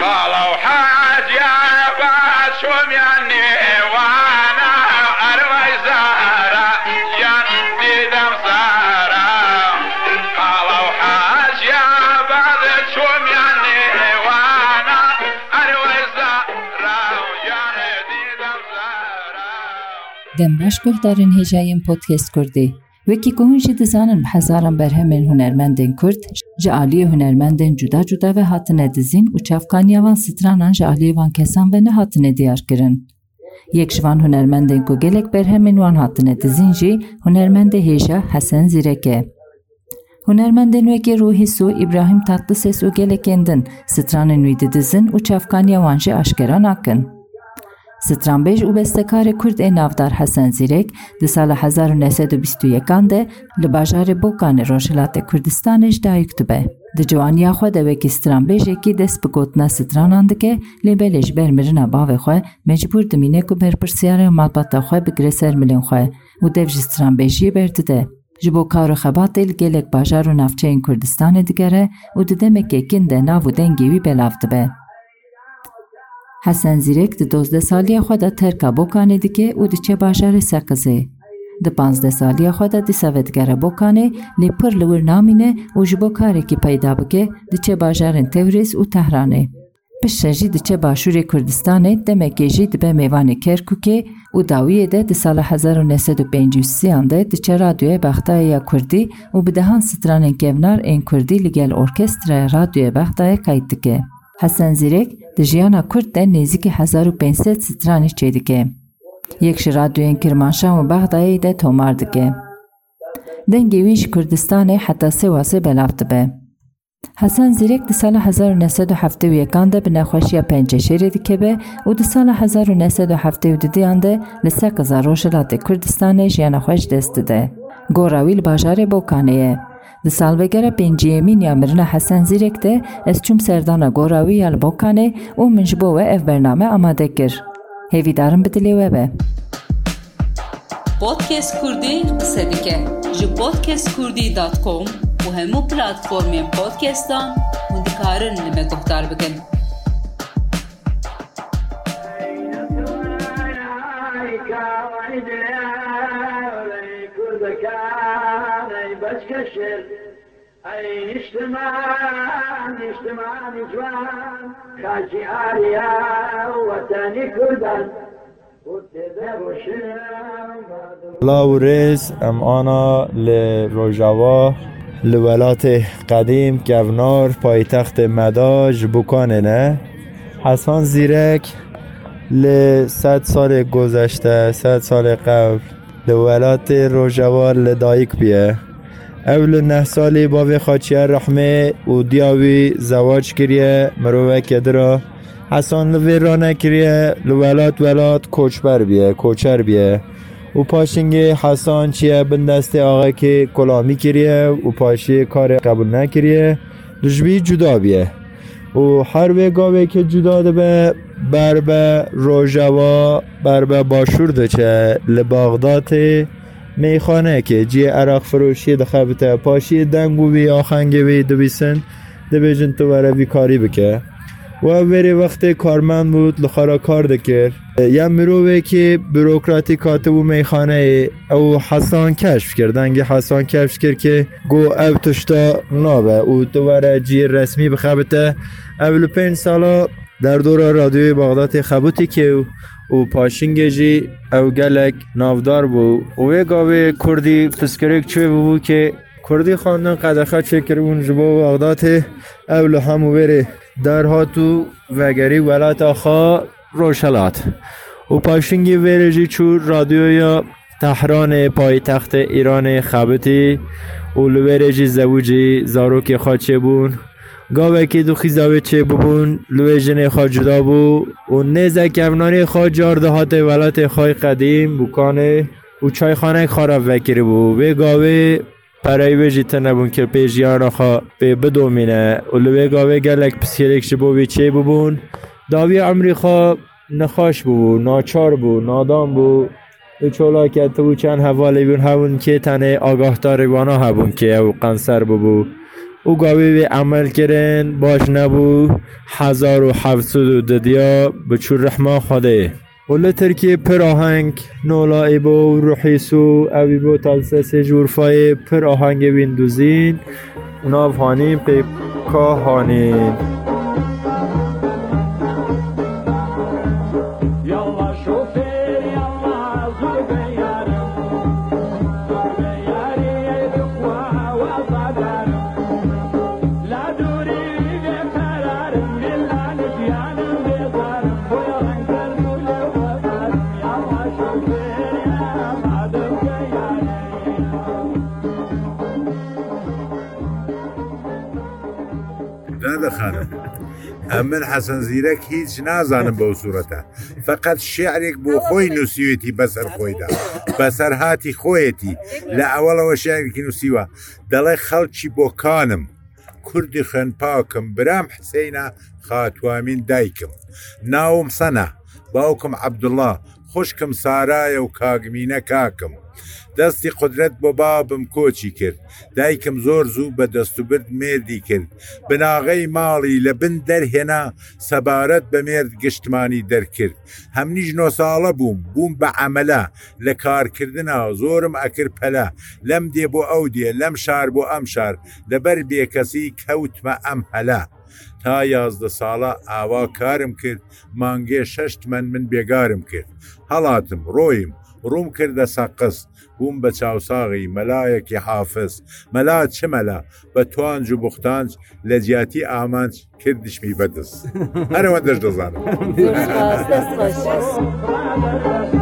قالوا حاج يا بعد شو يعني وأنا أروي زارة جنبي دم سارة قالوا حاج يا بعد شو يعني وأنا أروي زارة جنبي دم سارة وەکی کە هون jî dizanin hezarên berhemên hunermendên Kurd ji aliyê cuda cuda ve hatine dizîn û çavkaniya van stranan ji van kesan ve ne hatine diyar kirin. Yek ji van hunermendên ku gelek berhemên wan hatine dizîn jî hunermendê hêja Hesen Zîreke. Hunermendên wekê Ruhî Sû İbrahim Tatlıses û gelekendin stranên wî didizin û çavkaniya wan jî aşkera. سترامبیج او بستکار کرد این حسن زیرک در سال 1921 ده لباجار بوکان روشلات کردستان اش دایک تبه. در جوانی خود او که سترامبیج اکی دست بگوتنا سترانانده که لیبلش بر مرنا باوه خواه مجبور دمینه که بر پرسیار مالباتا خواه بگره سر ملین خواه و دفج سترامبیجی برده ده. جبو کارو خبات گلک باجار و نفچه این کردستان دیگره و دده مکه کنده ناو دنگیوی بلافت حسن زیرک د 12 سالیه خو د ترکا بوکانه دیگه او د چه باشار سقزه د 15 سالیه خو د سویتګره بوکانه لی پر لور نامینه او جبو کاری کی پیدا بکه د چه باشار تبریز او تهرانه پشتجی د چه باشور کردستان دمکی جی د به میوان کرکوکه او داویه ده د سال 1953 انده د چه رادیو بختای کردی او بدهان ستران گونار ان کردی لگل ارکستر رادیو بختای کایتکه حسن زیرک د ژیانا کورد د نزیک 1500 سترانی چیدگه. یک جی دوین کرمانشاه و بغدایی د تومار دگه. دنگویش کردستان حتی سه واسه بلافت به. حسن زیرک د سال 1971 ده به نخوشی پنجشیر دکه به و د سال 1972 ده لسه قزاروش لات کردستان جیانا خوش دست ده. گوراویل باجار بوکانه Di salvegera pênciyemîn ya mirina Hesen Zîrek de ez çûm serdana gora wî ya li bokanê û min ji bo we ev bername amade kir. Hêvîdarin bi dilê we be. Podcast Kurdî qise dike. Ji podcastkurdî.com û hemû platformên podcastan hûn dikarin li me guhdar bikin. أي اجتماع اجتماع جوان. خاجي عالية وطني كردان لاورز ام آنا لروژاوا لولات قدیم گونار پایتخت مداج بکانه نه. حسان زیرک ل صد سال گذشته صد سال قبل. لولات روژاوا لدایک بیه. اول نه سالی باوی خاچیه رحمه و دیاوی زواج کریه مروه کدرا حسان لوی را نکریه لولات ولات کوچبر بیه کوچر بیه و پاشنگی حسان چیه بندست آقا که کلامی کریه و پاشی کار قبول نکریه دجبی جدا بیه و هر وی گاوی که جدا ده به بر به روژوا بر به باشور ده چه لباغدات میخانه که جی عراق پاشی دنگو وی آخنگی وی دبیسن دبیجن تو وره وی کاری بکه. و وری وقت کارمند بود لخارا کار دکر. یا مروه که بروکراتی کاتب و میخانه او حسان کشف کرد. دنگی حسان کشف کرد که گو او تشتا نابه. او تو وره جی رسمی بخبته اول پنج سالا در دور رادیوی بغداد خبوتی که و پاشنگ جی او گلک نافدار بو. و گاوه کردی فسکرک چوی بو که کردی خواندن قدخه چه کرون جبو بغداد اول همو بره. در هاتو وگری ولات آخا روشلات. و پاشنگی ویرجی چو رادیو یا تهران پای تخت ایران خبتی و لویرجی زوجی زاروک خاچه بون. گاوه که دو خیزاوه چه ببون لوی جن خواه جدا بو. و نیزه کفنانی خواه جارده هات ولات خواه قدیم بکانه و چای خانه خراب وکری بو. و گاوه پرای ویجی تنبون که پیش یارا خواه به بدومینه. و لوی گاوه گلک پسیلک شبو وی چه ببون. داوی عمری خواه نخاش بو ناچار بو نادام بو. چولا که تو چند حوالی بون هبون که تنه آگاه داری وانا هبون که او قنصر بو و او گاوی وی عمل کرن باش نبو. هزار و هفتصد و ددیا بچور رحمه خوده ولی ترکیه پر آهنگ نولای بو روحیسو اوی بو تلسس جورفای پر آهنگ ویندوزین. اونا هانین پیکا هانین. ئەمن حەسەن زیرەک هیچ نازانم بەو سوورەتە. فقط شعرێک بۆ خۆی نووسیوێتی بەسەر خۆیدا. بەسەر هاتی خۆیەتی. لە ئەوەڵەوە شارێکی نووسیوە. دەڵێ خەڵکی بۆ کانم. کوردی خوێن پاکم برام حسینە خاتوامین دایکم. ناوم سەنا. باوکم عەبدوڵڵا خوشکم سارایە و کاگمینە کاکم. دەستی قدرەت بۆ بابم کۆچی کرد. دایکم زۆر زوو بە دەست و برد مێردی کرد. بناغەی ماڵی لە بن دەرهێنا سەبارەت بە مێرد گشتمانی دەرکرد. هەمنیش نۆ ساڵە بووم بووم بە عملە لە کارکردنا زۆرم ئەکرد پەلا. لەم دێ بۆ ئەو دێ لەم شار بۆ ئەم شار. لەبەر بێکەسی کەوتمە ئەم هەلا. تا یازدە ساڵە ئاوا کارم کرد مانگێ شەشتمەن من بێگارم کرد. هەڵاتم ڕۆیم ڕوم کردە سەقس بووم بە چاوساغی مەلایەکی حافظ. مەلا چ مەلا؟ بە توانج و بوختانج لە جیاتی ئامانج کردشمی بەدەست هەرەوە دەش دەزانم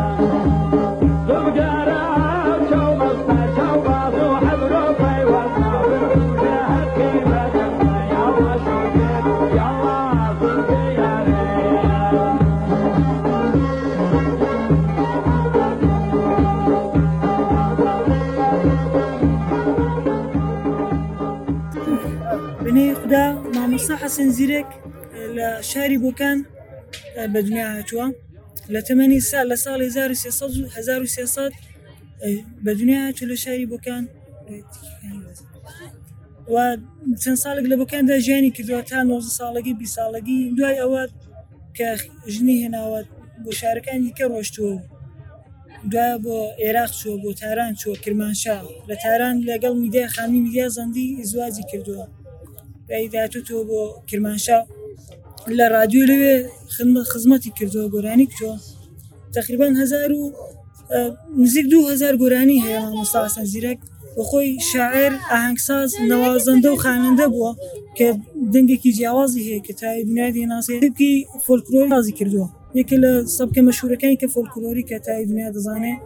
مامۆستا حەسەن زیرێک لە شاری بۆکان بە دنیا هاتووە. لە تەمەنی سا لە ساڵی 1970 بە دنیا هاتوو لە شاری بۆکان چەند ساڵێک لە بۆکاندا ژیانی کردووە تا 9 ساڵگی بی ساڵگی. دوای ئەوە کە ژنی هێناوە بۆ شارەکانی کە ڕۆشتووە. دوای بۆ عێراق چووە بۆ تاران چووە کرمانشا لە تاران لەگەڵ میدیا خانی میدیا زەندی ئیزوازی کردووە. داهاتوتەوە بۆ کرمانشا لە رادیۆ لەوێ خزمەتی کردووە گۆرانی کردووە تقریبان هزار و نزیک دو هزار گۆرانی هەیە مامۆستاسان زیرەک. بەخۆی شاعر ئاهنگساز نەوازەندە و خانەندە بووە کە دەنگێکی جیاوازی هەیە کە تای دنیای ناسیکی فۆلکلۆری بازی کردووە. یەکە لە سەبکە مەشهورەکانی کە فۆلکلۆری کە تای دنیا دەزانێت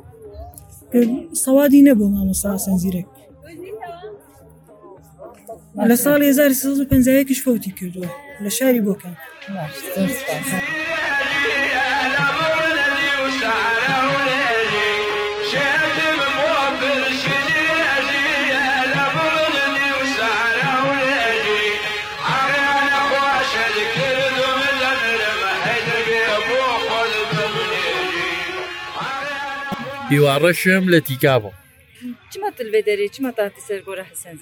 سەوادی نەبوو مامۆستاسان زیرەک. لە ساڵی 1950کیش فوتی کردووە لە شاری بۆکان بیواڕەشم لە تیکا بوو چما تلوێ دەری؟ چما تاتی سەرگۆرە حسەن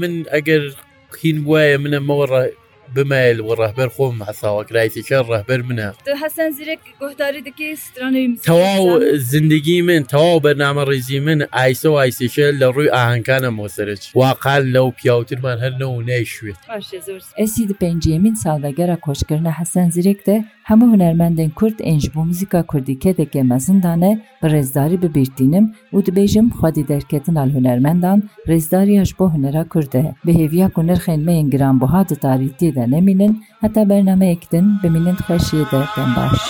من ئەگەر خین بواە من مەوەڕە بمایل و ڕەهبەر خۆم حساوە کرایتیکە ڕەهبەر منە تو حەسەن زیرێک گۆهداری دەکەی سترانەوەی تەواو زندگی من تەواو بەرنامە ڕێزی من ئایسە و ئایسیشە لە ڕووی ئاهنکانە مۆسەرج واقال لەو پیاوترمان هەر نەوە نایشوێت باشە زۆر ئەسی di pêncîyemîn saldegera koçkirina Hesen Zîrek de hemû hunermendên Kurd ên ji bo muzîka Kurdî kedeke mezin dane bi rêzdarî bibîrtînim û dibêjim xwedî derketina li hunermendan rêzdariya ji bo hunera Kurd e bi hêviya ku nirxên کردن میلین حتی برنامه اکدن به میلین خوشیده دن باش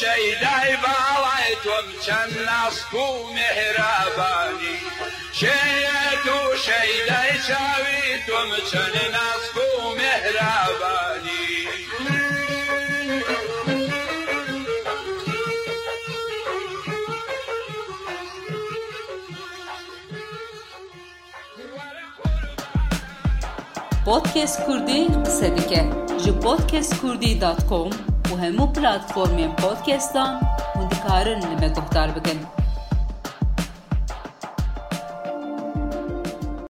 شيداي بالايتهم كان ناصكو مهرباني شهد شيدا شاويتم شن ناسكو مهرباني بودكاست كردي قصة ديكه جو بودكاست كردي دات كوم و همو بلاتفورمين بودكاستان و دكارن لما تختار بكن